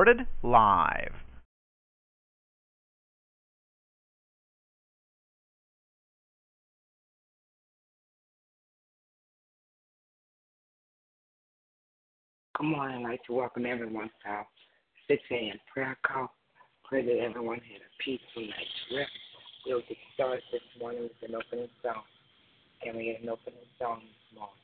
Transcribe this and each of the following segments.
Recorded live. Good morning. I'd like to welcome everyone to our 6 a.m. prayer call. Pray that everyone had a peaceful night's rest. We'll get started this morning with an opening song. Can we get an opening song this morning?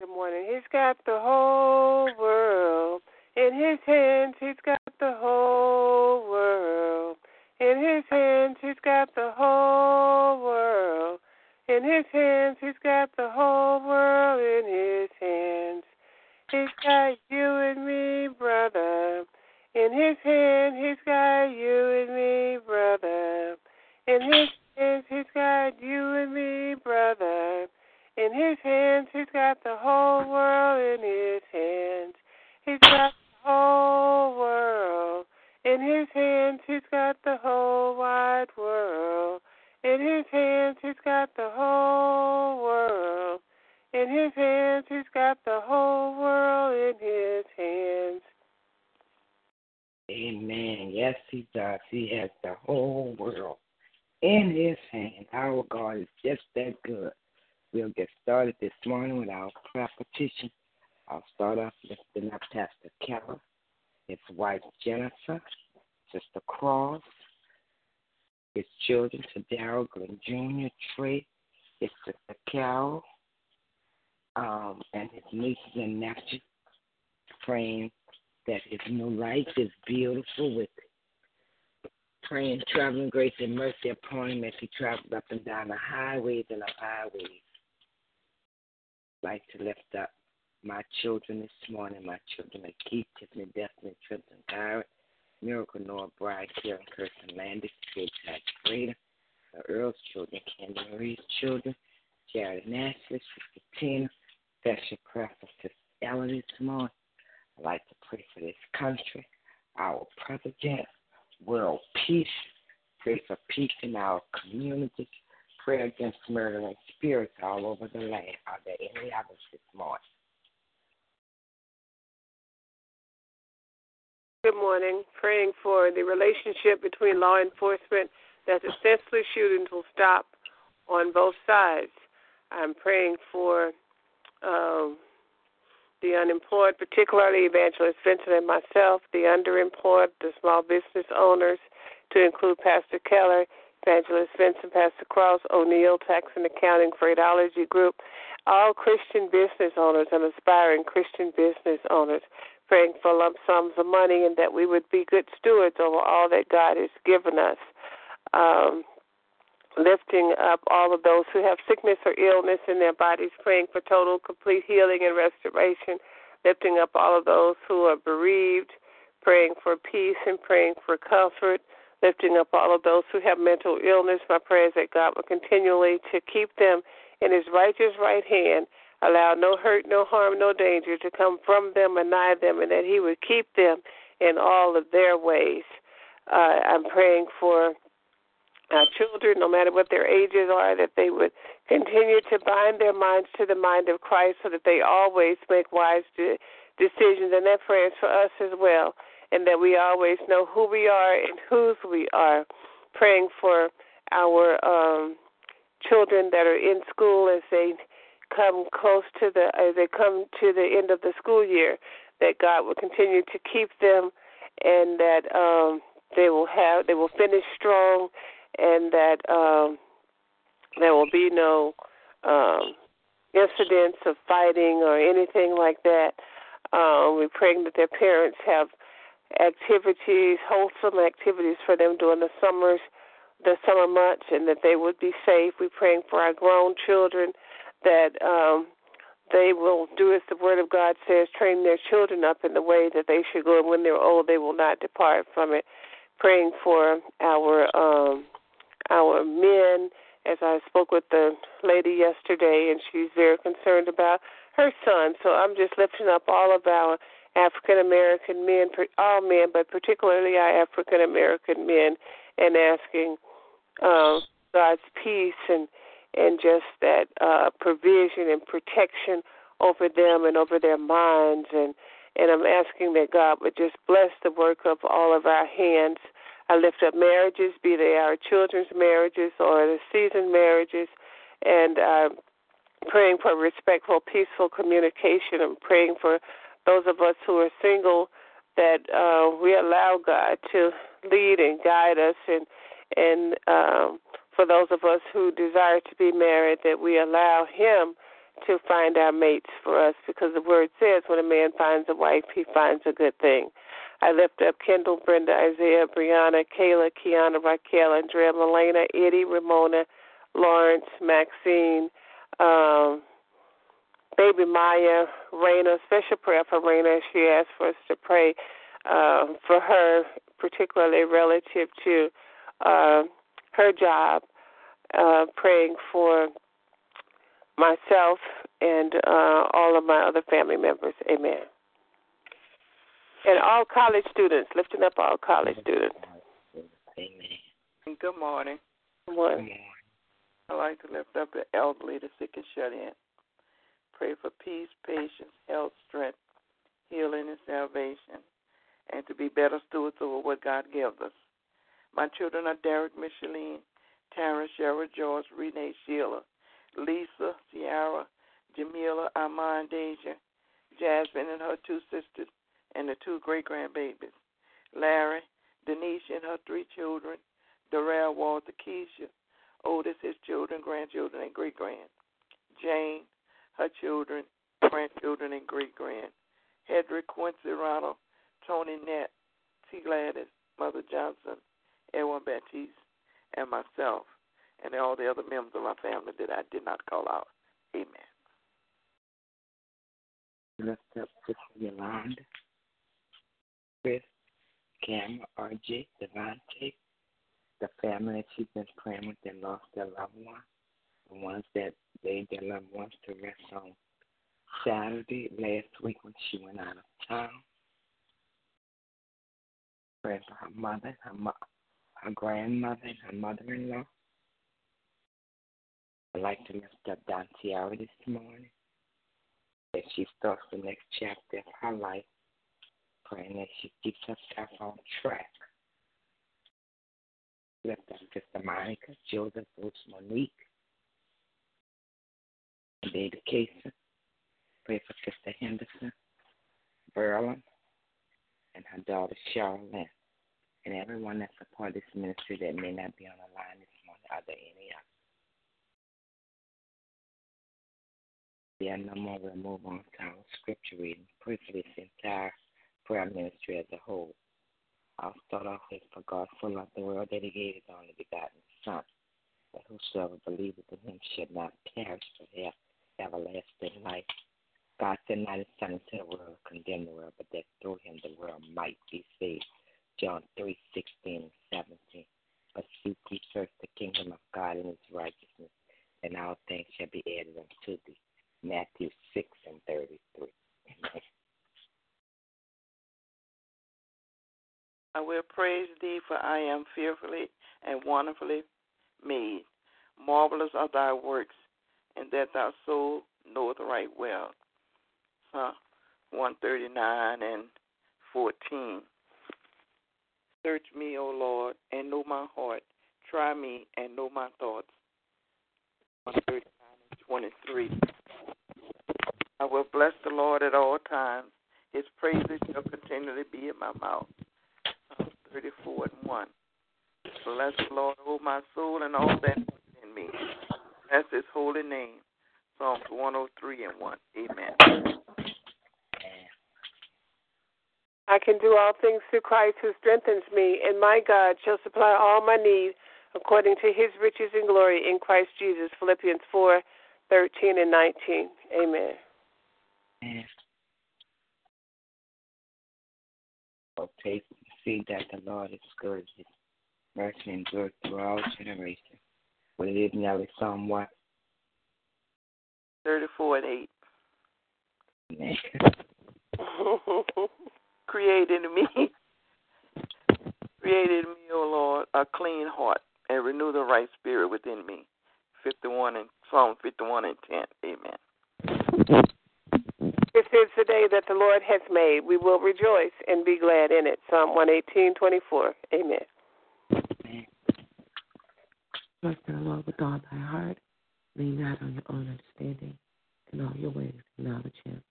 Good morning. He's got the whole world in his hands. He's got the whole world in his hands. He's got the whole world in his hands. He's got the whole world in his hands. He's got you and me, brother. In his hand, he's got you and me, brother. In his hands, he's got you and me, brother. In his hands, he's got the whole world in his hands. He's got whole world. In his hands, he's got the whole wide world. In his hands, he's got the whole world. In his hands, he's got the whole world in his hands. Amen. Yes, he does. He has the whole world in his hand. Our God is just that good. We'll get started this morning with our prayer petition. I'll start off lifting up Pastor Keller, his wife Jennifer, Sister Cross, his children to Daryl Glenn Jr., Trey, his sister Carol, um, and his nieces and nephews, praying that his new life is beautiful with praying traveling grace and mercy upon him as he travels up and down the highways and the highways. Like to lift up my children this morning, my children are Keith, Tiffany, Destiny, Tristan, Garrett, Miracle, Noah, Bride, Karen, Kirsten, Landis, Kate, Jack, the Earl's children, Candy Marie's children, Jared and Ashley, Sister Tina, special prayer for Sister this morning. I'd like to pray for this country, our president, world peace. Pray for peace in our communities. Pray against murdering spirits all over the land. Are there any others this morning? Good morning. Praying for the relationship between law enforcement that the senseless shootings will stop on both sides. I'm praying for um, the unemployed, particularly Evangelist Vincent and myself, the underemployed, the small business owners, to include Pastor Keller, Evangelist Vincent, Pastor Cross, O'Neill Tax and Accounting Freightology Group, all Christian business owners and aspiring Christian business owners, praying for lump sums of money and that we would be good stewards over all that God has given us. Um, lifting up all of those who have sickness or illness in their bodies, praying for total, complete healing and restoration, lifting up all of those who are bereaved, praying for peace and praying for comfort, lifting up all of those who have mental illness. My prayer is that God will continually to keep them in His righteous right hand, allow no hurt, no harm, no danger to come from them or nigh them, and that He would keep them in all of their ways. Uh, I'm praying for our children, no matter what their ages are, that they would continue to bind their minds to the mind of Christ so that they always make wise de- decisions. And that prayer for us as well, and that we always know who we are and whose we are. Praying for our um, children that are in school as they come close to the as they come to the end of the school year, that God will continue to keep them, and that um, they will have they will finish strong and that um, there will be no um, incidents of fighting or anything like that. Um, we're praying that their parents have activities, wholesome activities for them during the summers, the summer months, and that they would be safe. We're praying for our grown children that um, they will do as the Word of God says, train their children up in the way that they should go, and when they're old, they will not depart from it. Praying for our um, our men, as I spoke with the lady yesterday, and she's very concerned about her son. So I'm just lifting up all of our African American men, all men, but particularly our African American men, and asking uh, God's peace and and just that uh, provision and protection over them and over their minds and and I'm asking that God would just bless the work of all of our hands. I lift up marriages, be they our children's marriages or the seasoned marriages, and uh, praying for respectful, peaceful communication. I'm praying for those of us who are single that uh, we allow God to lead and guide us, and and um, for those of us who desire to be married, that we allow Him to find our mates for us, because the Word says, when a man finds a wife, he finds a good thing. I lift up Kendall, Brenda, Isaiah, Brianna, Kayla, Kiana, Raquel, Andrea, Melena, Eddie, Ramona, Lawrence, Maxine, um, baby Maya, Raina, special prayer for Raina she asked for us to pray uh, for her, particularly relative to uh, her job, uh, praying for myself and uh, all of my other family members. Amen. And all college students, lifting up all college students. Amen. Good morning. Good morning. I'd like to lift up the elderly, the sick, and shut in. Pray for peace, patience, health, strength, healing, and salvation, and to be better stewards over what God gives us. My children are Derek, Micheline, Tara, Cheryl, George, Renee, Sheila, Lisa, Ciara, Jamila, Armand, Deja, Jasmine and her two sisters, and the two great grandbabies. Larry, Denise and her three children, Darrell, Walter, Keisha, Otis, his children, grandchildren, and great grand. Jane, her children, grandchildren, and great grand. Hedrick, Quincy, Ronald, Tony, Nett, T. Gladys, Mother Johnson, Edwin Baptiste, and myself, and all the other members of my family that I did not call out. Amen. Lift up Sister Yolanda, Chris, Cam, RJ, Devante, the family that she's been praying with that lost their loved one, the ones that laid their loved ones to rest on Saturday last week when she went out of town. Praying for her mother, her mo- her grandmother, and her mother-in-law. I'd like to lift up Don Tiara this morning as she starts the next chapter of her life, praying that she keeps herself on track. Lift up Sister Monica, Joseph, Bruce, Monique, David Casey. Pray for Sister Henderson, Berlin, and her daughter Charlene, and everyone that's a part of this ministry that may not be on the line this morning. Are there any others? There are no more. We'll move on to our scripture reading. Pray for this entire prayer ministry as a whole. I'll start off with For God so loved the world that he gave his only begotten Son, that whosoever believeth in him should not perish but have everlasting life. God sent not his Son into the world to condemn the world, but that through him the world might be saved. John three sixteen and seventeen. But seek ye first the kingdom of God and his righteousness, and all things shall be added unto thee. Matthew 6 and 33. I will praise thee, for I am fearfully and wonderfully made. Marvelous are thy works, and that thy soul knoweth right well. Psalm 139 and 14. Search me, O Lord, and know my heart. Try me and know my thoughts. 139 and 23. I will bless the Lord at all times. His praises shall continually be in my mouth. Psalm 34 and 1. Bless the Lord, O my soul, and all that is in me. Bless his holy name. Psalms 103 and 1. Amen. I can do all things through Christ who strengthens me, and my God shall supply all my need according to his riches and glory in Christ Jesus. Philippians 4 13 and 19. Amen. Amen. Oh, taste see that the Lord is good. His mercy endures through all generations. We live now with Psalm what? 34 and 8. Amen. Create in me, create in me, O Lord, a clean heart and renew the right spirit within me. 51 and Psalm 51 and 10. Amen. This is the day that the Lord has made. We will rejoice and be glad in it. Psalm 118, 24. Amen. Trust in the Lord with all thy heart. Lean not on your own understanding. In all your ways, acknowledge him.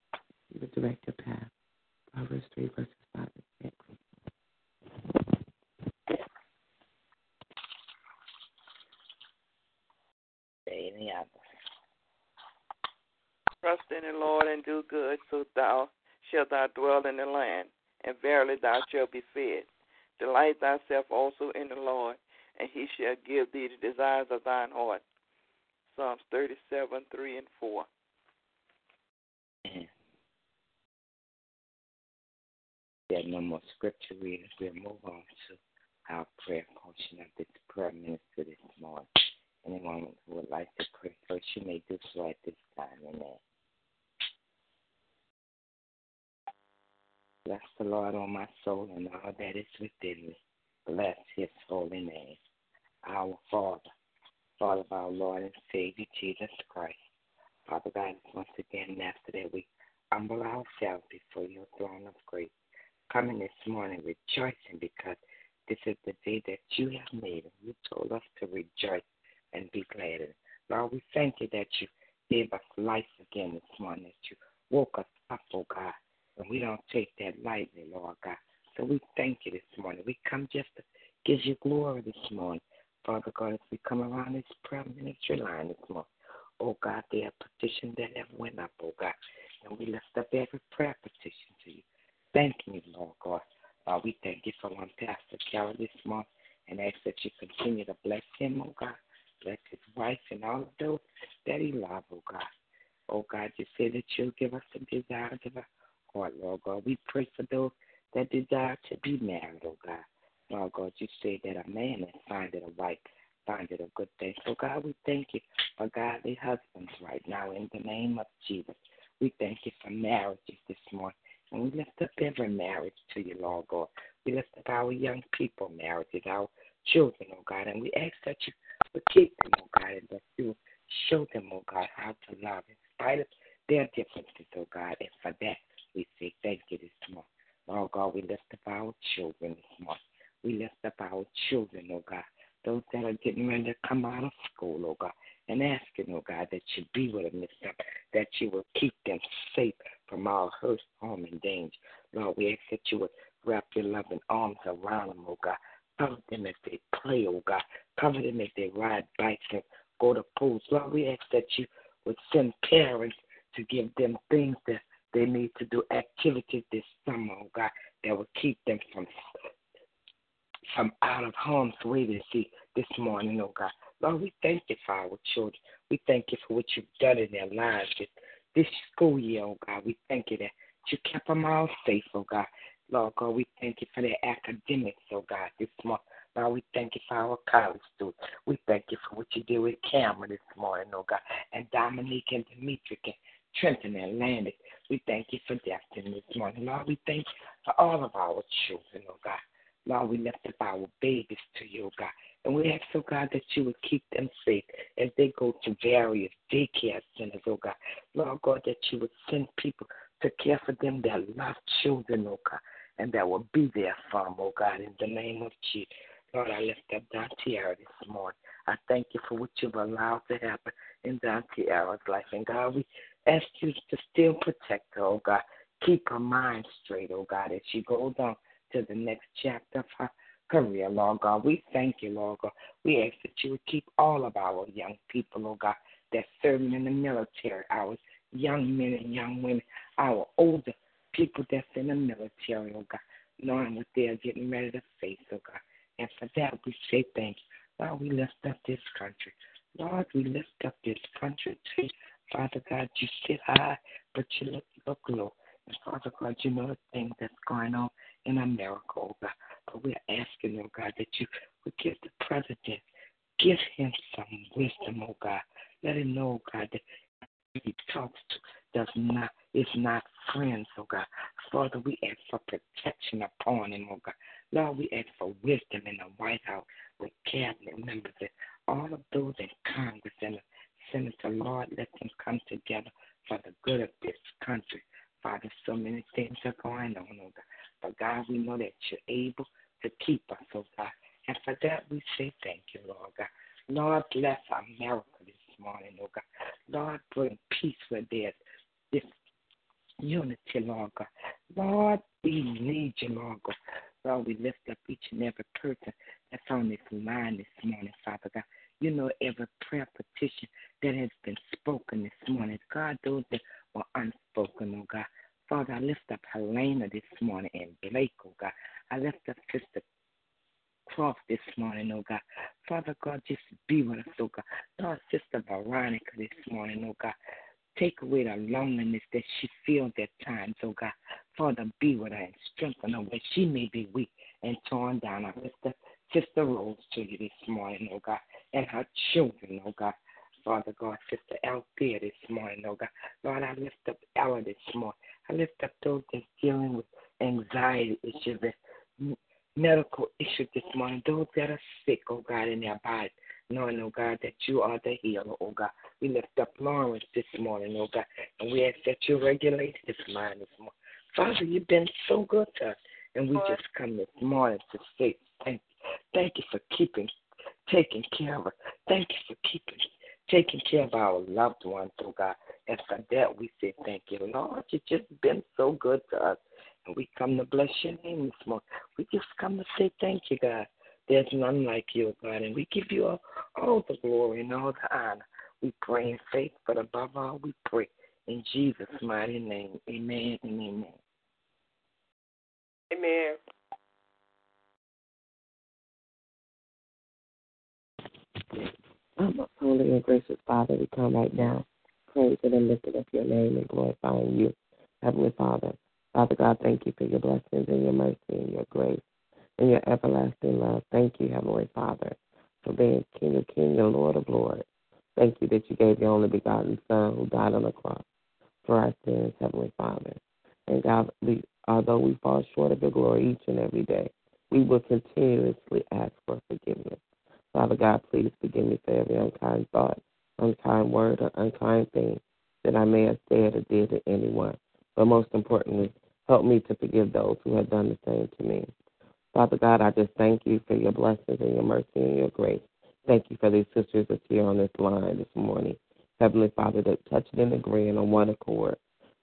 He will direct your path. Proverbs 3, verses 5 and 6. Any other? Trust in the Lord and do good, so thou shalt thou dwell in the land, and verily thou shalt be fed. Delight thyself also in the Lord, and he shall give thee the desires of thine heart. Psalms 37, 3 and 4. Amen. There are no more scripture readings. We'll move on to our prayer portion of this prayer ministry this morning. Anyone who would like to pray first, you may do so at this time. Amen. Bless the Lord on my soul and all that is within me. Bless his holy name. Our Father, Father of our Lord and Savior Jesus Christ. Father God, once again, after that, we humble ourselves before your throne of grace. Coming this morning rejoicing because this is the day that you have made, and you told us to rejoice and be glad it. Lord, we thank you that you gave us life again this morning, that you woke us up, oh God. And we don't take that lightly, Lord God. So we thank you this morning. We come just to give you glory this morning. Father God, as we come around this prayer ministry line this morning, oh God, there are petitions that have went up, oh God. And we lift up every prayer petition to you. Thank you, Lord God. Uh, we thank you for one Pastor Kelly this month and ask that you continue to bless him, oh God. Bless his wife and all of those that he loves, oh God. Oh God, you say that you'll give us the desire of our heart, Lord God. We pray for those that desire to be married, oh God. Lord God, you say that a man that findeth a wife findeth a good thing. So God, we thank you for godly husbands right now in the name of Jesus. We thank you for marriages this morning. And we lift up every marriage to you, Lord God. We lift up our young people marriages, our children, oh God, and we ask that you keep them, oh God, and that you show them, oh God, how to love in spite of their differences, oh God. And for that, we say thank you this morning. Lord God, we lift up our children this morning. We lift up our children, oh God, those that are getting ready to come out of school, oh God, and asking, oh God, that you be with them this that you will keep them safe from all hurt, harm, and danger. Lord, we ask that you would wrap your loving arms around them, oh God. Cover them as they play, oh God. Cover them as they ride bikes and go to pools. Lord, we ask that you would send parents to give them things that they need to do, activities this summer, oh God, that will keep them from from out of harm's way to this morning, oh God. Lord, we thank you for our children. We thank you for what you've done in their lives this, this school year, oh God. We thank you that you kept them all safe, oh God. Lord God, we thank you for their academics, oh God, this month. Lord, we thank you for our college students. We thank you for what you did with Cameron this morning, oh God, and Dominique and Dimitri and Trenton and Landis. We thank you for Destin this morning. Lord, we thank you for all of our children, oh God. Lord, we lift up our babies to you, God. And we ask, oh God, that you would keep them safe as they go to various daycare centers, oh God. Lord God, that you would send people to care for them that love children, oh God, and that will be there for them, oh God, in the name of Jesus. Lord, I lift up Don Tierra this morning. I thank you for what you've allowed to happen in Don Tierra's life. And God, we ask you to still protect her, oh God. Keep her mind straight, oh God, as she goes on to the next chapter of her career, Lord God. We thank you, Lord God. We ask that you would keep all of our young people, oh God, that's serving in the military, our young men and young women, our older people that's in the military, oh God, knowing what they're getting ready to face, oh God. And for that, we say thank you. Lord, we lift up this country. Lord, we lift up this country to you. Father God, you sit high, but you look, look low. And Father God, you know the things that's going on in America, oh God. But we're asking, oh God, that you would give the president, give him some wisdom, oh God. Let him know, oh God, that he talks to does not is not friends, oh God. Father, we ask for protection upon him, oh God. Lord, we ask for wisdom in the White House with cabinet members and all of those in Congress and the Senator, Lord, let them come together for the good of this country. Father, so many things are going on, oh God. But God, we know that you're able to keep us, oh God. And for that, we say thank you, Lord God. Lord, bless America this morning, oh God. Lord, bring peace where there's this unity, Lord God. Lord, we need you, Lord God. Lord, we lift up each and every person that's on this line this morning, Father God. You know every prayer petition that has been spoken this morning. God, those that were unspoken, oh God. Father, I lift up Helena this morning and Blake, oh God. I lift up Sister Croft this morning, oh God. Father God, just be with us, oh God. Lord, Sister Veronica this morning, oh God. Take away the loneliness that she feels at times, oh God. Father, be with her and strengthen her where she may be weak and torn down. I lift up Sister Rose to you this morning, oh God, and her children, oh God. Father God, Sister Althea this morning, oh God. Lord, I lift up Ella this morning. I lift up those that's dealing with anxiety issues and medical issues this morning, those that are sick, oh God, in their body, knowing, oh God, that you are the healer, oh God. We lift up Lawrence this morning, oh God, and we ask that you regulate his mind this morning. Father, you've been so good to us, and we just come this morning to say thank you. Thank you for keeping, taking care of us. Thank you for keeping, taking care of our loved ones, oh God. And for that, we say thank you. Lord, you've just been so good to us. And we come to bless your name this morning. We just come to say thank you, God. There's none like you, oh God. And we give you all, all the glory and all the honor. We pray in faith, but above all, we pray in Jesus' mighty name. Amen and amen. Amen. Um, holy and gracious Father, we come right now, praising and lifting up your name and glorifying you, Heavenly Father. Father God, thank you for your blessings and your mercy and your grace and your everlasting love. Thank you, Heavenly Father, for being King of Kings and Lord of Lords. Thank you that you gave your only begotten Son who died on the cross for our sins, Heavenly Father. And God, we, although we fall short of your glory each and every day, we will continuously ask for forgiveness. Father God, please forgive me for every unkind thought, unkind word, or unkind thing that I may have said or did to anyone. But most importantly, help me to forgive those who have done the same to me. Father God, I just thank you for your blessings and your mercy and your grace. Thank you for these sisters that's here on this line this morning. Heavenly Father, that touching and agreeing on one accord,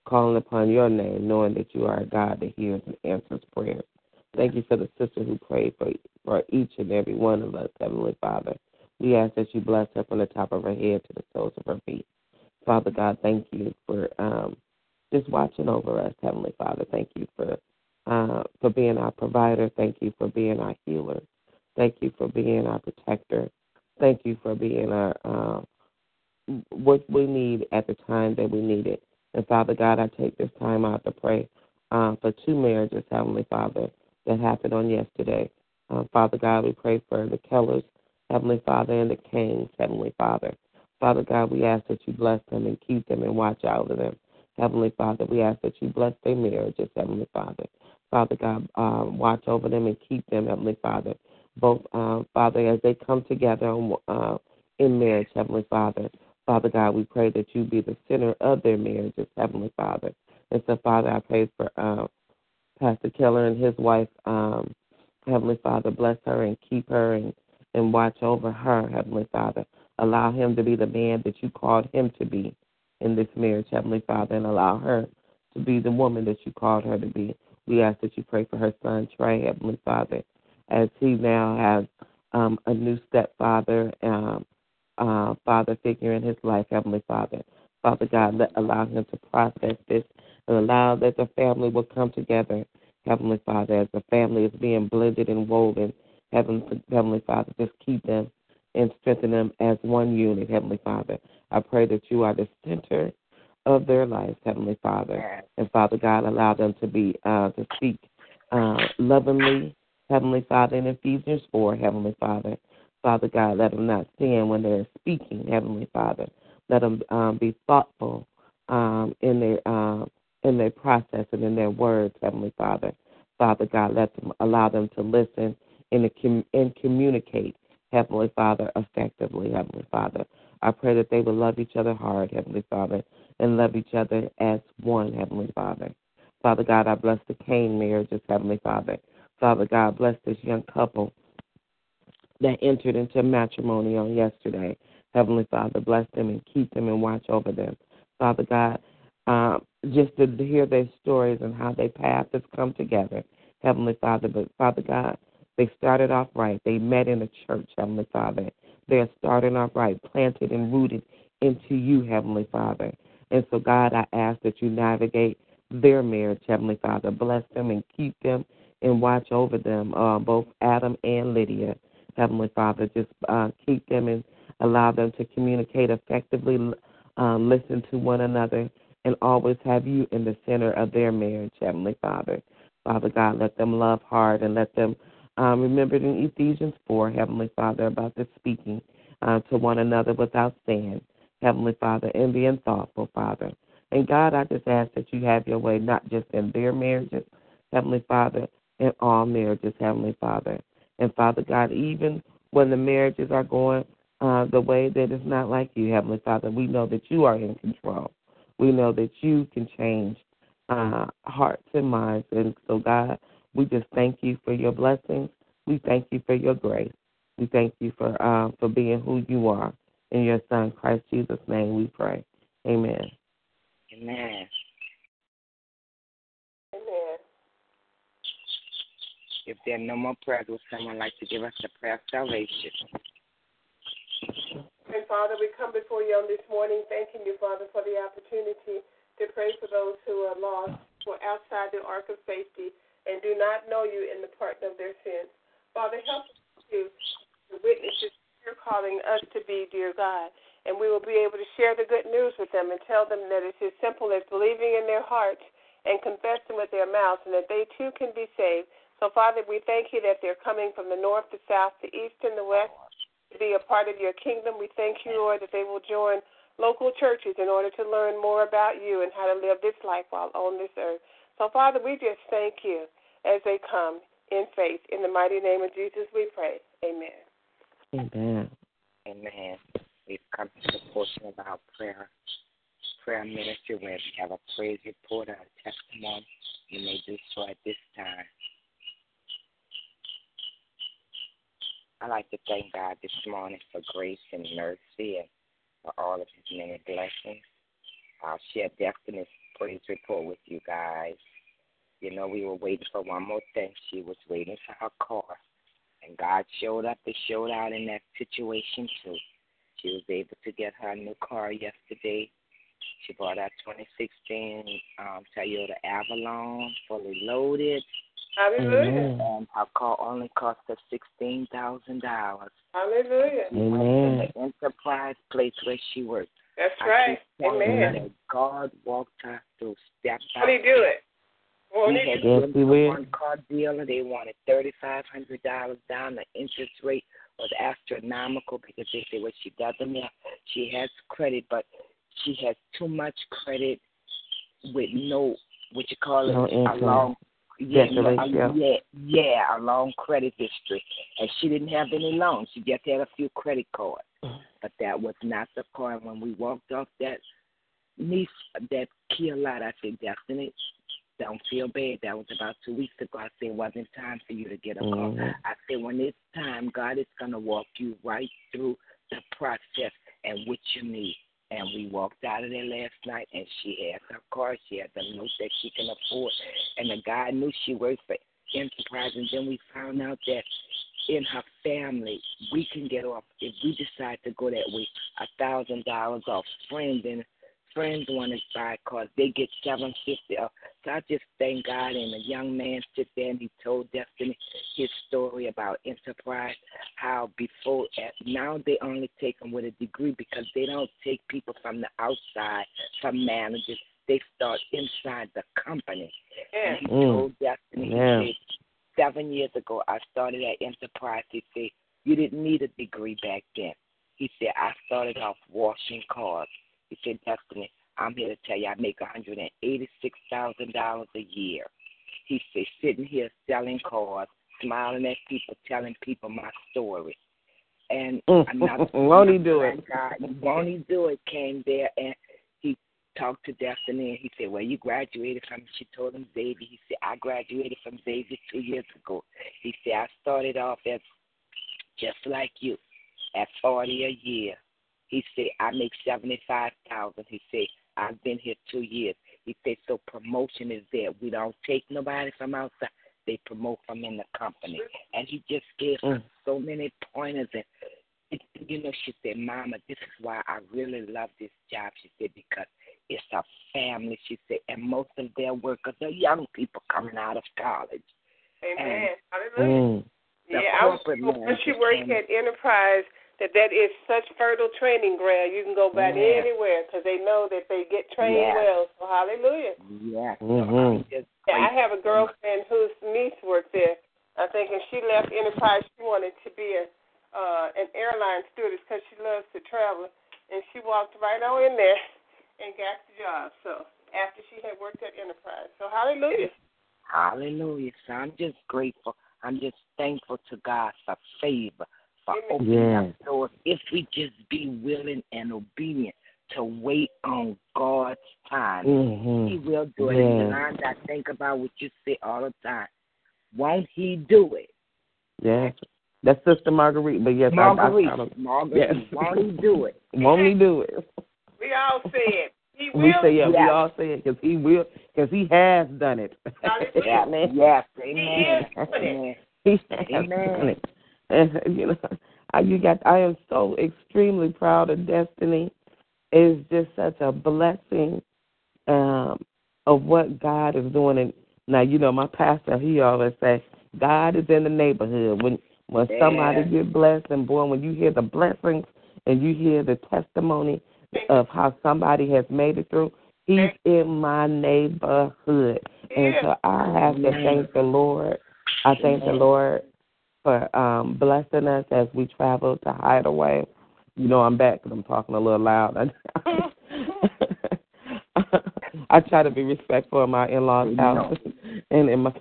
calling upon your name, knowing that you are a God that hears and answers prayers. Thank you for the sister who prayed for, for each and every one of us, Heavenly Father. We ask that you bless her from the top of her head to the soles of her feet. Father God, thank you for um, just watching over us, Heavenly Father. Thank you for uh, for being our provider. Thank you for being our healer. Thank you for being our protector. Thank you for being our uh, what we need at the time that we need it. And Father God, I take this time out to pray uh, for two marriages, Heavenly Father, that happened on yesterday. Uh, Father God, we pray for the Kellers, Heavenly Father, and the Kings, Heavenly Father. Father God, we ask that you bless them and keep them and watch out of them. Heavenly Father, we ask that you bless their marriages, Heavenly Father. Father God, um, watch over them and keep them, Heavenly Father. Both, uh, Father, as they come together uh, in marriage, Heavenly Father. Father God, we pray that you be the center of their marriages, Heavenly Father. And so, Father, I pray for uh, Pastor Keller and his wife, um, Heavenly Father, bless her and keep her and, and watch over her, Heavenly Father. Allow him to be the man that you called him to be in this marriage, Heavenly Father, and allow her to be the woman that you called her to be. We ask that you pray for her son, Trey, Heavenly Father, as he now has um, a new stepfather, um, uh, father figure in his life, Heavenly Father. Father God, let, allow him to process this and allow that the family will come together, Heavenly Father, as the family is being blended and woven. Heavenly, Heavenly Father, just keep them and strengthen them as one unit, Heavenly Father. I pray that you are the center of their lives, Heavenly Father. And Father God, allow them to be uh, to speak uh, lovingly, Heavenly Father, in Ephesians 4, Heavenly Father. Father God, let them not sin when they're speaking, Heavenly Father. Let them um, be thoughtful um, in their uh, in their process and in their words, Heavenly Father. Father God, let them allow them to listen and, and communicate, Heavenly Father, effectively, Heavenly Father. I pray that they will love each other hard, Heavenly Father, and love each other as one, Heavenly Father. Father God, I bless the Cain marriages, Heavenly Father. Father God, bless this young couple that entered into matrimony on yesterday. Heavenly Father, bless them and keep them and watch over them. Father God, uh, just to hear their stories and how their paths has come together, Heavenly Father. But Father God, they started off right. They met in a church, Heavenly Father. They're starting off right, planted and rooted into you, Heavenly Father. And so, God, I ask that you navigate their marriage, Heavenly Father. Bless them and keep them and watch over them, uh, both Adam and Lydia. Heavenly Father, just uh, keep them and allow them to communicate effectively, uh, listen to one another, and always have you in the center of their marriage, Heavenly Father. Father God, let them love hard and let them um, remember in Ephesians 4, Heavenly Father, about the speaking uh, to one another without sin, Heavenly Father, and being thoughtful, Father. And God, I just ask that you have your way, not just in their marriages, Heavenly Father, in all marriages, Heavenly Father. And Father God, even when the marriages are going uh, the way that is not like you, Heavenly Father, we know that you are in control. We know that you can change uh, hearts and minds. And so, God, we just thank you for your blessings. We thank you for your grace. We thank you for uh, for being who you are. In your Son, Christ Jesus' name, we pray. Amen. Amen. Amen. If there are no more prayers, would someone like to give us the prayer of salvation? And Father, we come before you on this morning, thanking you, Father, for the opportunity to pray for those who are lost, who are outside the ark of safety, and do not know you in the pardon of their sins. Father, help us to witnesses you're calling us to be, dear God. And we will be able to share the good news with them and tell them that it's as simple as believing in their hearts and confessing with their mouths and that they too can be saved. So, Father, we thank you that they're coming from the north, the south, the east, and the west to be a part of your kingdom. We thank you, Lord, that they will join local churches in order to learn more about you and how to live this life while on this earth. So, Father, we just thank you as they come in faith. In the mighty name of Jesus, we pray. Amen. Amen. Amen. We've come to the portion of our prayer prayer ministry where we have a praise report or a testimony. You may do so at this time. I'd like to thank God this morning for grace and mercy and for all of his many blessings. I'll share Destiny's praise report with you guys. You know, we were waiting for one more thing. She was waiting for her car. And God showed up and showed out in that situation too. She was able to get her new car yesterday. She bought a 2016 um, Toyota Avalon, fully loaded. Hallelujah. And her car only cost her sixteen thousand dollars. Hallelujah. Amen. In The enterprise place where she worked. That's I right. keep telling you Amen. that God walked her through step by How do you do it? Won't we he had do Yes, been we will. one car dealer. They wanted thirty five hundred dollars down. The interest rate was astronomical because they said, what she doesn't have. She has credit, but she has too much credit with no what you call it No a long yeah, Debt no, a- ratio. yeah, yeah, a long credit history. And she didn't have any loans. She just had a few credit cards. But that was not the car. And when we walked off that niece that Kia lot, I said, Destiny, don't feel bad. That was about two weeks ago. I said, it wasn't time for you to get a car. Mhm. I said, when it's time, God is going to walk you right through the process and what you need. And we walked out of there last night, and she has her car. She has the note that she can afford. And the guy knew she worked for Enterprise. And then we found out that in her family, we can get off if we decide to go that way. A thousand dollars off. Friend and friends want to buy cars. They get seven fifty. So I just thank God. And a young man sit there and he told Destiny his story about enterprise. How before now they only take them with a degree because they don't take people from the outside, from managers. They start inside the company. Yeah. And he Mm. told Destiny, Yeah. he said, seven years ago, I started at Enterprise. He said, you didn't need a degree back then. He said, I started off washing cars. He said, Destiny, I'm here to tell you I make $186,000 a year. He said, sitting here selling cars, smiling at people, telling people my story. And another Won't he do it? guy, won't he do it? Came there and he talked to Destiny and he said, Well, you graduated from she told him Xavier. He said, I graduated from Xavier two years ago. He said, I started off as just like you, at forty a year. He said, I make seventy five thousand. He said, I've been here two years. He said, So promotion is there. We don't take nobody from outside. They promote from in the company. And he just gave her Mm. so many pointers and it, you know, she said, Mama, this is why I really love this job. She said, because it's a family. She said, and most of their workers are young people coming out of college. Amen. Hallelujah. Mm. Yeah, I was when she manager worked at Enterprise that that is such fertile training ground. You can go back Yeah. anywhere because they know that they get trained Yeah. well. So hallelujah. Yes. Mhm. Yeah, I have a girlfriend whose niece worked there. I think, and she left Enterprise. She wanted to be a uh, an airline stewardess because she loves to travel, and she walked right on in there and got the job. So after she had worked at Enterprise, so hallelujah. Hallelujah. So I'm just grateful. I'm just thankful to God for favor, for Amen. opening Yes. up doors. If we just be willing and obedient to wait on God's time, He Mhm. will do it. Yeah. And Yolanda, I think about what you say all the time. Won't He do it? Yes. That's Sister Marguerite, but yes, I, I, Marguerite, I Marguerite, Yes. won't He do it? won't he do it? We all said he will. We say yeah, we all say it because he will, because he has done it. Hallelujah. Amen. Yes, He amen. is doing it. He has Amen. done it. And you know, I, you got. I am so extremely proud of Destiny. It's just such a blessing um, of what God is doing. And now, you know, my pastor, he always say, God is in the neighborhood. When when somebody get blessed, and boy, when you hear the blessings and you hear the testimony of how somebody has made it through, he's in my neighborhood. And so I have to thank the Lord. I thank the Lord for um, blessing us as we travel to Hideaway. You know, I'm back because I'm talking a little loud. I try to be respectful of my in-laws' house and in my,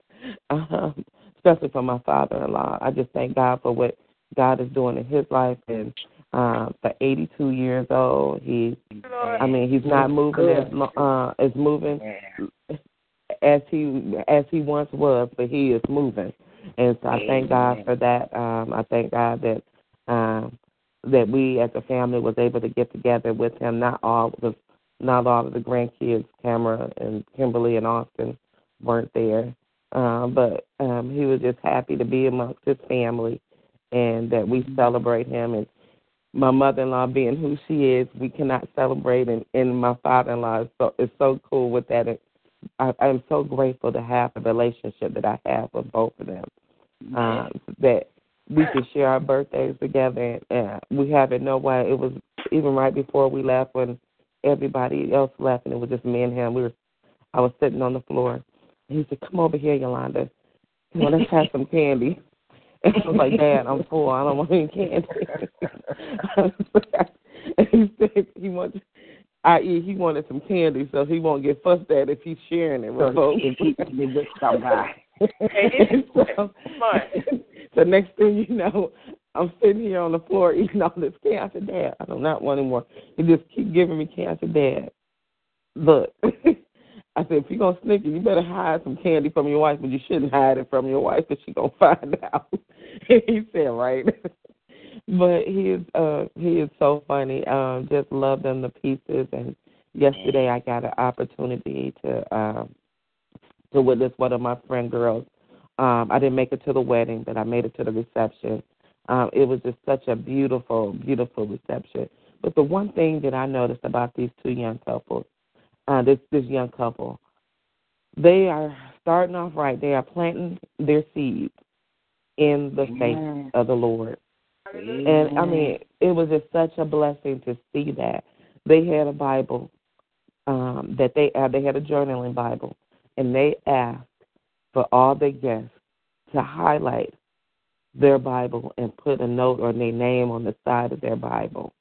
um, especially for my father-in-law. I just thank God for what God is doing in his life. And um, for 82 years old, he, I mean, he's not moving as uh, as moving Yeah. as he as he once was, but he is moving. And so I thank God for that. Um, I thank God that um, that we as a family was able to get together with him. Not all the not all of the grandkids, Cameron and Kimberly and Austin, weren't there. Um, but um, he was just happy to be amongst his family, and that we celebrate him. And my mother-in-law being who she is, we cannot celebrate. And, and my father-in-law is so is so cool with that. And I, I'm so grateful to have the relationship that I have with both of them. Um, that we could share our birthdays together, and uh, we have it no way. It was even right before we left when everybody else left, and it was just me and him. We were, I was sitting on the floor. And he said, "Come over here, Yolanda. Come on, let's have some candy." And I was like, "Dad, I'm full. I don't want any candy." and he said he wanted, i.e., he wanted some candy, so he won't get fussed at if he's sharing it with So folks. if he can be with somebody. it's so, next thing you know, I'm sitting here on the floor eating all this said, Dad, I do not want any more. He just keep giving me said, Dad, look. I said, if you're going to sneak it, you better hide some candy from your wife, but you shouldn't hide it from your wife because she's going to find out. he said, right. but he is uh he is so funny. Um, just love them to pieces. And yesterday I got an opportunity to um to witness one of my friend girls. Um, I didn't make it to the wedding, but I made it to the reception. Um, it was just such a beautiful, beautiful reception. But the one thing that I noticed about these two young couples, uh, this this young couple, they are starting off right. They are planting their seeds in the faith of the Lord. And I mean, it was just such a blessing to see that they had a Bible um, that they uh, they had a journaling Bible, and they asked for all their guests to highlight their Bible and put a note or their name on the side of their Bible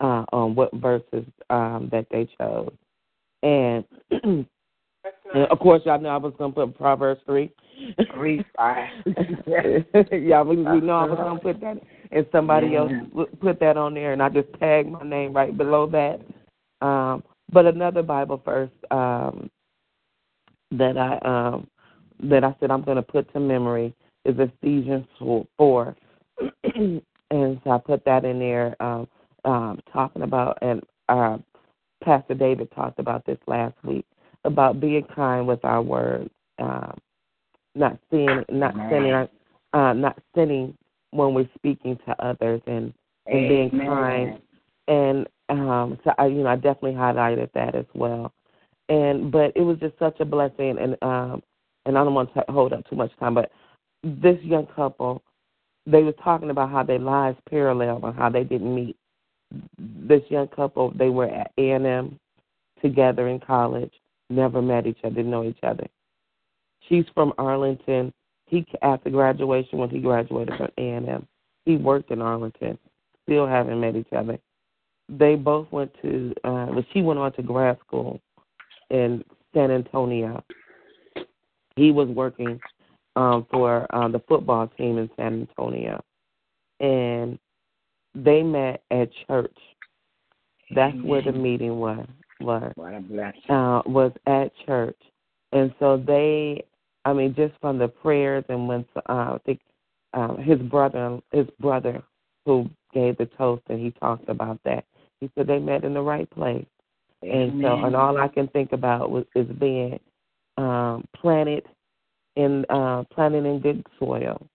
uh, on what verses um, that they chose. And, and of course, y'all know I was going to put Proverbs 3. Three, five. yeah, we, we know I was going to put that, and somebody Yeah. else put that on there, and I just tagged my name right below that. Um, but another Bible verse um, that I um, that I said I'm going to put to memory is Ephesians four, and so I put that in there, um, um, talking about and uh, Pastor David talked about this last week about being kind with our words, um, not sinning, not Amen. sinning, uh, not sinning when we're speaking to others, and and being kind and um so I you know I definitely highlighted that as well. And but it was just such a blessing and um and I don't want to hold up too much time but this young couple they were talking about how their lives parallel and how they didn't meet. This young couple they were at A and M together in college, never met each other, didn't know each other. She's from Arlington. He after graduation when he graduated from A and M, he worked in Arlington. Still haven't met each other they both went to uh well she went on to grad school in San Antonio. He was working um for um the football team in San Antonio. And they met at church. That's where the meeting was was What a blessing. uh, was at church, and so they, I mean, just from the prayers and when uh, I think um, his brother, his brother, who gave the toast, and he talked about that. He said they met in the right place, and so and all I can think about was is being um, planted in uh, planted in good soil,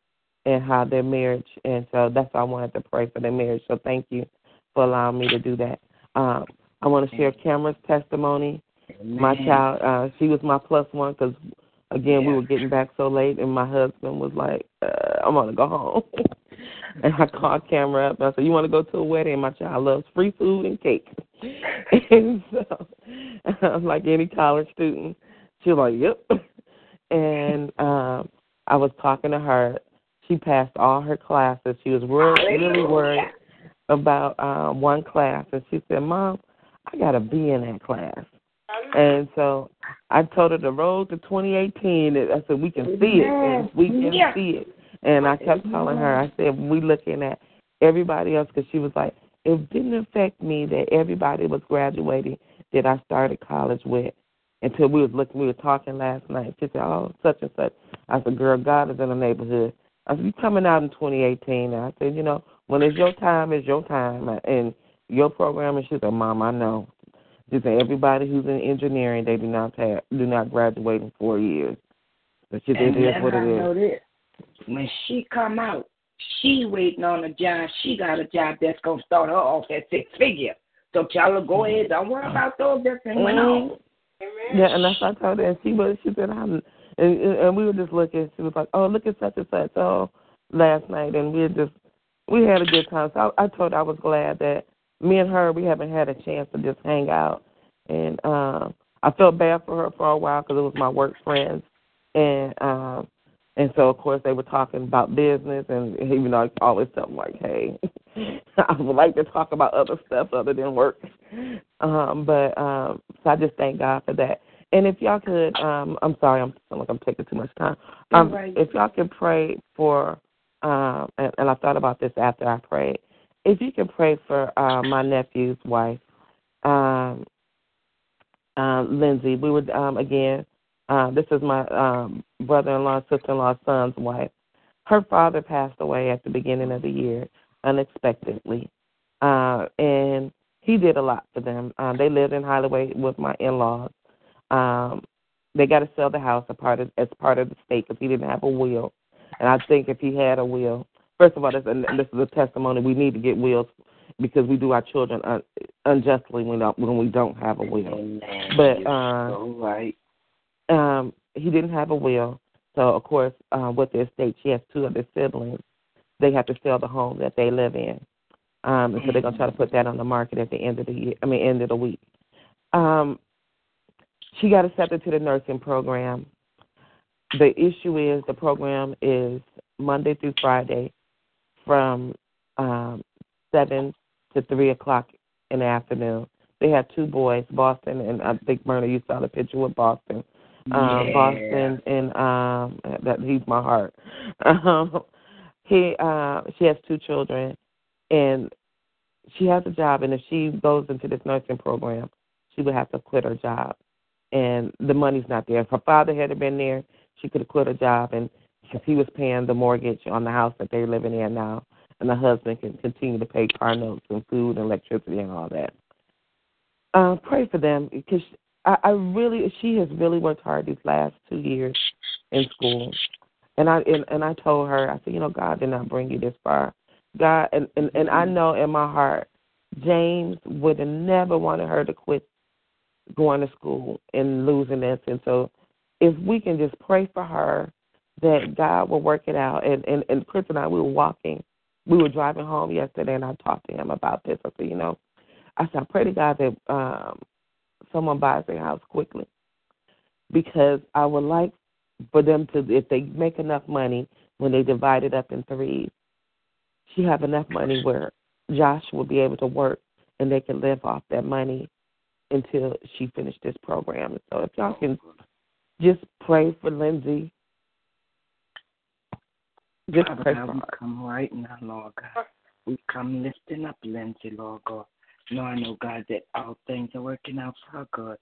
and how their marriage, and so that's why I wanted to pray for their marriage. So thank you for allowing me to do that. Um, I want to share Cameron's testimony. My child, uh, she was my plus one because, again, we were getting back so late, and my husband was like, uh, "I'm gonna go home." and I called Cameron up and I said, "You want to go to a wedding?" My child loves free food and cake, and so, like any college student, she was like, "Yep." And um, I was talking to her. She passed all her classes. She was worried, really worried about um, one class, and she said, "Mom, I got to be in that class." And so I told her the road to 2018. and I said we can see it, and we can Yeah. see it. And I kept telling her, I said we looking at everybody else because she was like, it didn't affect me that everybody was graduating that I started college with until we was looking. We were talking last night. She said, oh, such and such. I said, girl, God is in the neighborhood. I said, you coming out in 2018? And I said, you know, when it's your time, it's your time, and your program. And she said, Mom, I know. She said everybody who's in engineering, they do not have, do not graduate in four years. But she said it is what it is." it know is. This. When she come out, she waiting on a job. She got a job that's gonna start her off at six figure. So tell her go ahead. Don't worry about those that thing went on. Yeah, and that's what I told her. And she was, she said, I'm, and, and we were just looking. She was like, oh, look at such and such. Oh, last night, and we were just, we had a good time. So I, I told her I was glad that me and her, we haven't had a chance to just hang out. And um, I felt bad for her for a while because it was my work friends, and um, and so of course they were talking about business, and even though I always tell them like, hey, I would like to talk about other stuff other than work. Um, but um, so I just thank God for that. And if y'all could, um, I'm sorry, I'm feeling like I'm taking too much time. Um, Right. If y'all could pray for, um, and, and I thought about this after I prayed. If you could pray for uh, my nephew's wife, um, um, Lindsay. We would um, again. Uh, this is my um, brother-in-law, sister-in-law, son's wife. Her father passed away at the beginning of the year unexpectedly, uh, and he did a lot for them. Uh, they lived in Holloway with my in-laws. Um, they got to sell the house a part of, as part of the state because he didn't have a will. And I think if he had a will, first of all, this, this is a testimony. We need to get wills because we do our children un- unjustly when when we don't have a will. Amen. But uh, so right. Um, he didn't have a will, so of course, uh, with the estate, she has two other siblings. They have to sell the home that they live in, um, and so they're gonna try to put that on the market at the end of the year. I mean, end of the week. Um, she got accepted to the nursing program. The issue is the program is Monday through Friday from um, seven to three o'clock in the afternoon. They have two boys, Boston, and I think Myrna, you saw the picture with Boston. Um, yeah. Boston and um, that he's my heart. Um, he uh, she has two children, and she has a job. And if she goes into this nursing program, she would have to quit her job, and the money's not there. If her father had been there, she could have quit her job, and because he was paying the mortgage on the house that they're living in now, and the husband can continue to pay car notes and food and electricity and all that. Uh, pray for them because I, I really, she has really worked hard these last two years in school, and I and, and I told her, I said, you know, God did not bring you this far. God, and and and I know in my heart, James would have never wanted her to quit going to school and losing this, and so if we can just pray for her that God will work it out. And and, and Chris and I we were walking, we were driving home yesterday, and I talked to him about this. I said, you know, I said I pray to God that um, someone buys their house quickly because I would like for them to, if they make enough money when they divide it up in threes, she have enough money where Josh will be able to work and they can live off that money until she finished this program. So if y'all can just pray for Lindsay. Just Father pray God, for we her. come right now, Lord God. We come lifting up Lindsay, Lord God. Knowing, oh God, that all things are working out for her good.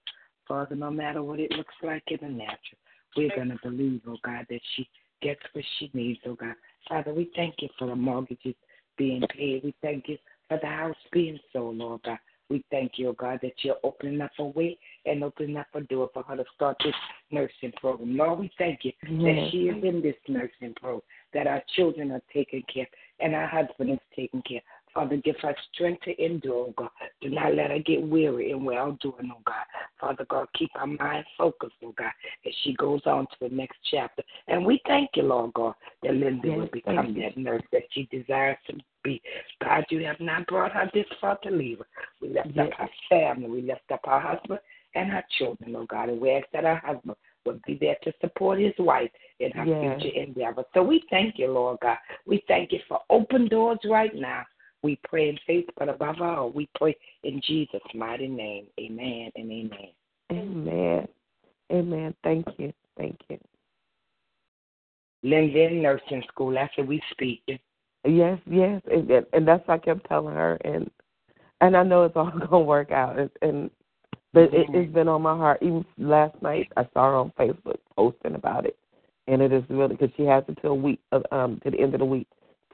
Father, no matter what it looks like in the natural, we're going to believe, oh God, that she gets what she needs, oh God. Father, we thank you for the mortgages being paid. We thank you for the house being sold, Lord God. We thank you, oh God, that you're opening up a way and opening up a door for her to start this nursing program. Lord, we thank you that she is in this nursing program, that our children are taken care of, and our husband is taken care of. Father, give her strength to endure, oh God. Do not let her get weary in well doing, oh God. Father God, keep her mind focused, oh God, as she goes on to the next chapter. And we thank you, Lord God, that Linda Yes, will become that nurse that she desires to be. God, you have not brought her this far to leave her. We lift Yes. up her family. We lift up her husband and her children, oh God. And we ask that her husband will be there to support his wife in her Yes. future endeavor. So we thank you, Lord God. We thank you for open doors right now. We pray in faith, but above all, we pray in Jesus' mighty name. Amen and amen. Amen. Amen. Thank you. Thank you. Linda in nursing school after we speak. Yes, yes, and, and- that's what I kept telling her, and and I know it's all gonna work out, and, and but it, it's been on my heart. Even last night, I saw her on Facebook posting about it, and it is really because she has until week, of, um, to the end of the week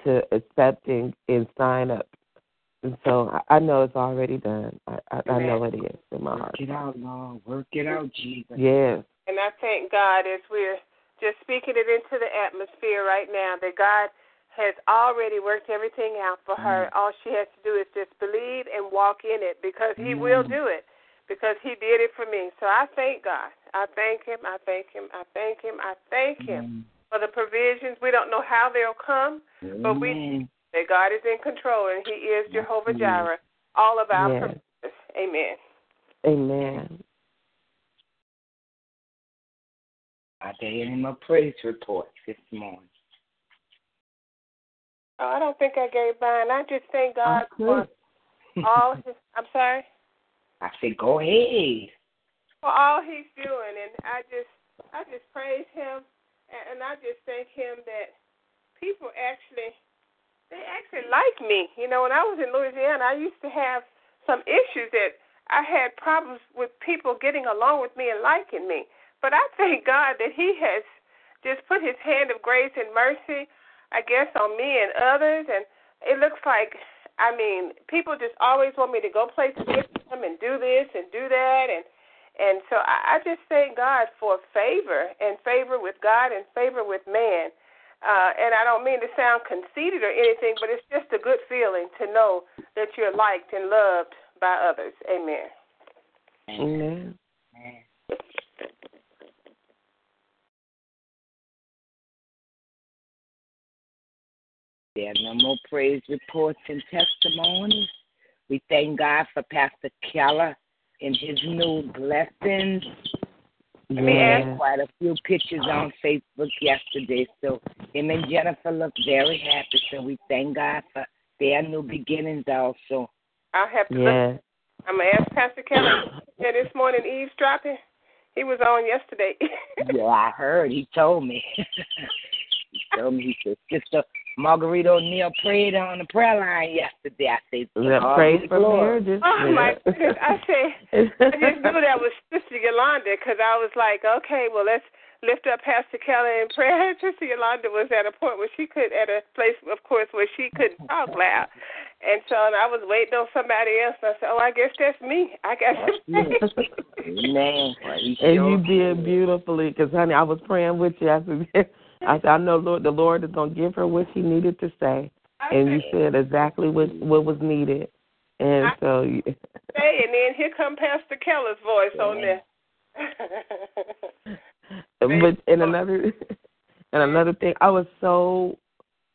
to accept and, and sign up, and so I, I know it's already done. I, I, I know it is in my Work heart. it out, Lord. Work it out, Jesus. Yes, And I thank God as we're just speaking it into the atmosphere right now that God has already worked everything out for her. Mm. All she has to do is just believe and walk in it because He will mm. do it because He did it for me. So I thank God. I thank Him. I thank Him. I thank Him. I thank Him mm. For the provisions. We don't know how they'll come, but we Amen. that God is in control and He is Jehovah Jireh, all of our yes, purposes. Amen. Amen. I there any more praise reports this morning? Oh, I don't think I gave mine. I just thank God for all His. I'm sorry. I said, go ahead. for all he's doing and I just I just praise him and, and I just thank him that people actually they actually like me. You know, when I was in Louisiana I used to have some issues that I had problems with people getting along with me and liking me. But I thank God that he has just put his hand of grace and mercy, I guess, on me and others and it looks like I mean, people just always want me to go places with them and do this and do that and and so I, I just thank God for favor and favor with God and favor with man. uh, and I don't mean to sound conceited or anything, but it's just a good feeling to know that you're liked and loved by others. Amen. Amen. There are no more praise reports and testimonies. We thank God for Pastor Keller and his new blessings. We had quite a few pictures on Facebook yesterday, so him and Jennifer look very happy. So we thank God for their new beginnings also. I'll have to Yeah. look. I'm going to ask Pastor Keller yeah, this morning eavesdropping. He was on yesterday. yeah, I heard. He told me. he told me. He said, Sister Margarita O'Neill prayed on the prayer line yesterday. I said, Yeah, "God praise be the for marriages. oh, my goodness. I said, I just knew that was Sister Yolanda because I was like, okay, well, let's lift up Pastor Keller in prayer. Sister Yolanda was at a point where she could, at a place, of course, where she couldn't talk loud. And so I was waiting on somebody else. And I said, oh, I guess that's me. I got to pray. Amen. Well, he And you did beautifully, because honey, I was praying with you. I said, I said, I know Lord, the Lord is gonna give her what she needed to say, and you said exactly what what was needed, and so you, Hey, and then here come Pastor Keller's voice on there. but and another and another thing, I was so,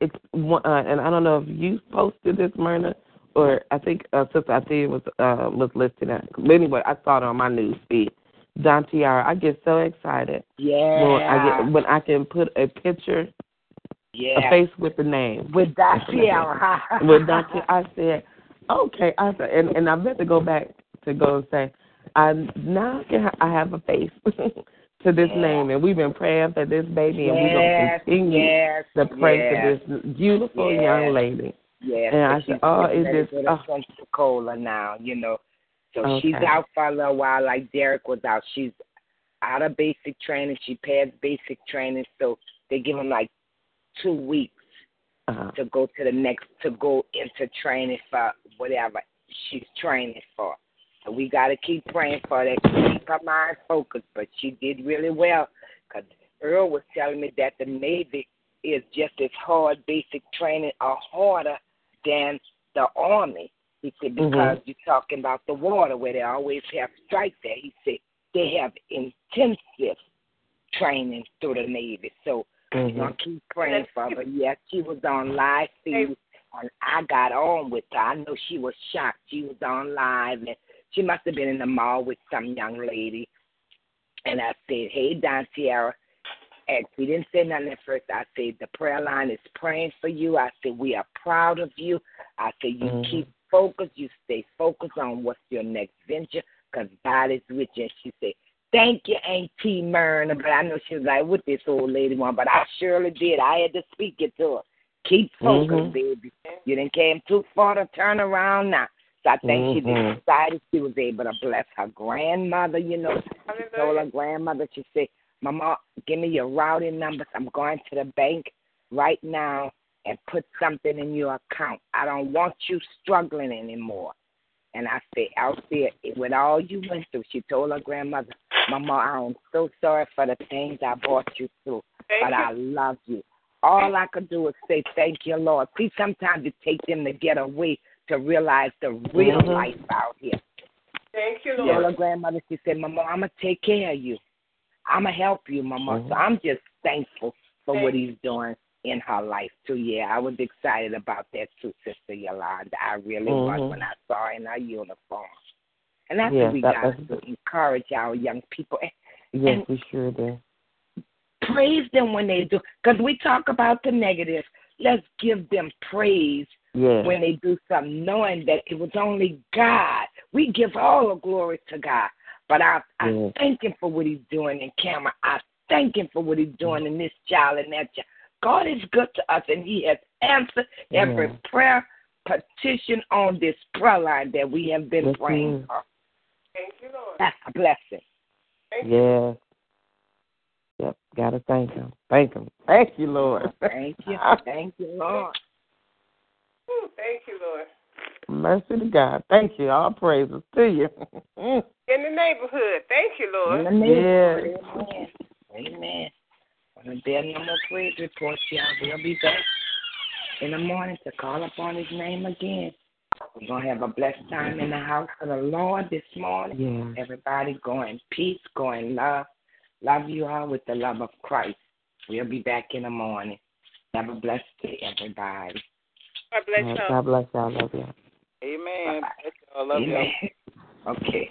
it's one- uh, and I don't know if you posted this, Myrna, or I think uh, Sister Althea was uh, was listed at. But anyway, I saw it on my news feed. Don Tiara, I get so excited Yeah. when I get when I can put a picture, yeah. a face with the name. With that Sierra. with Dr. I said, okay. I said, and and I meant to go back to go and say, I now can ha- I have a face to this Yeah. name, and we've been praying for this baby, and we're Yes, gonna continue yes, to pray yes, for this beautiful Yes. young lady. Yes. And I said, oh, getting it's ready just- to go to oh. Pensacola now, you know. So she's out for a little while, like Derek was out. She's out of basic training. She passed basic training, so they give them like two weeks Uh, to go to the next to go into training for whatever she's training for. So we got to keep praying for that. Keep her mind focused. But she did really well because Earl was telling me that the Navy is just as hard basic training or harder than the Army. He said Mhm. because you're talking about the water where they always have strike there. He said they have intensive training through the Navy. So we're mhm. gonna keep praying for her. Yes, she was on live feed, and I got on with her. I know she was shocked. She was on live, and she must have been in the mall with some young lady. And I said, "Hey, Don Sierra." And we didn't say nothing at first. I said, "The prayer line is praying for you." I said, "We are proud of you." I said, "You Mhm. keep focused. You stay focused on what's your next venture, because God is with you." And she said, Thank you, Auntie Myrna. But I know she was like, what this old lady want? But I surely did. I had to speak it to her. Keep focused, Mhm. baby. You didn't came too far to turn around now. So I think she Mhm. decided she was able to bless her grandmother, you know. She told her grandmother, she said, Mama, give me your routing numbers. I'm going to the bank right now and put something in your account. I don't want you struggling anymore. And I said, out there, with all you went through, she told her grandmother, Mama, I am so sorry for the things I brought you through, Thank but you. I love you. All I could do is say, Thank you, Lord. See, sometimes it takes them to get away to realize the real Mhm. life out here. Thank you, Lord. Tell her grandmother, she said, Mama, I'm going to take care of you. I'm going to help you, Mama. So Mhm. I'm just thankful for what he's doing in her life, too. Yeah, I was excited about that, too, Sister Yolanda. I really was Mhm. when I saw her in her uniform. And that's Yes, what we that- got to encourage our young people. And Yes, And- we sure do. praise them when they do. Because we talk about the negative. Let's give them praise Yes. when they do something, knowing that it was only God. We give all the glory to God. But I, I Yes. thank Him for what He's doing in Cameron. I thank Him for what He's doing in this child and that child. God is good to us, and He has answered every Yes. prayer petition on this prayer line that we have been Yes, praying is. for. Thank you, Lord. That's a blessing. Thank you. Yes. Yep. Gotta thank him. Thank him. Thank you, Lord. Thank you. Thank you, Lord. Whew, Thank you, Lord. Mercy to God. Thank you. All praises to you. In the neighborhood. Thank you, Lord. In Lord. the neighborhood. Amen. Amen. Well, And there are no more praise reports, y'all. We'll be back in the morning to call upon his name again. We're going to have a blessed time in the house of the Lord this morning. Yeah. Everybody go in peace, go in love. Love you all with the love of Christ. We'll be back in the morning. Have a blessed day, everybody. God bless you. right, God bless y'all. Love y'all. Amen. Bless y'all. Love y'all. Amen. Okay.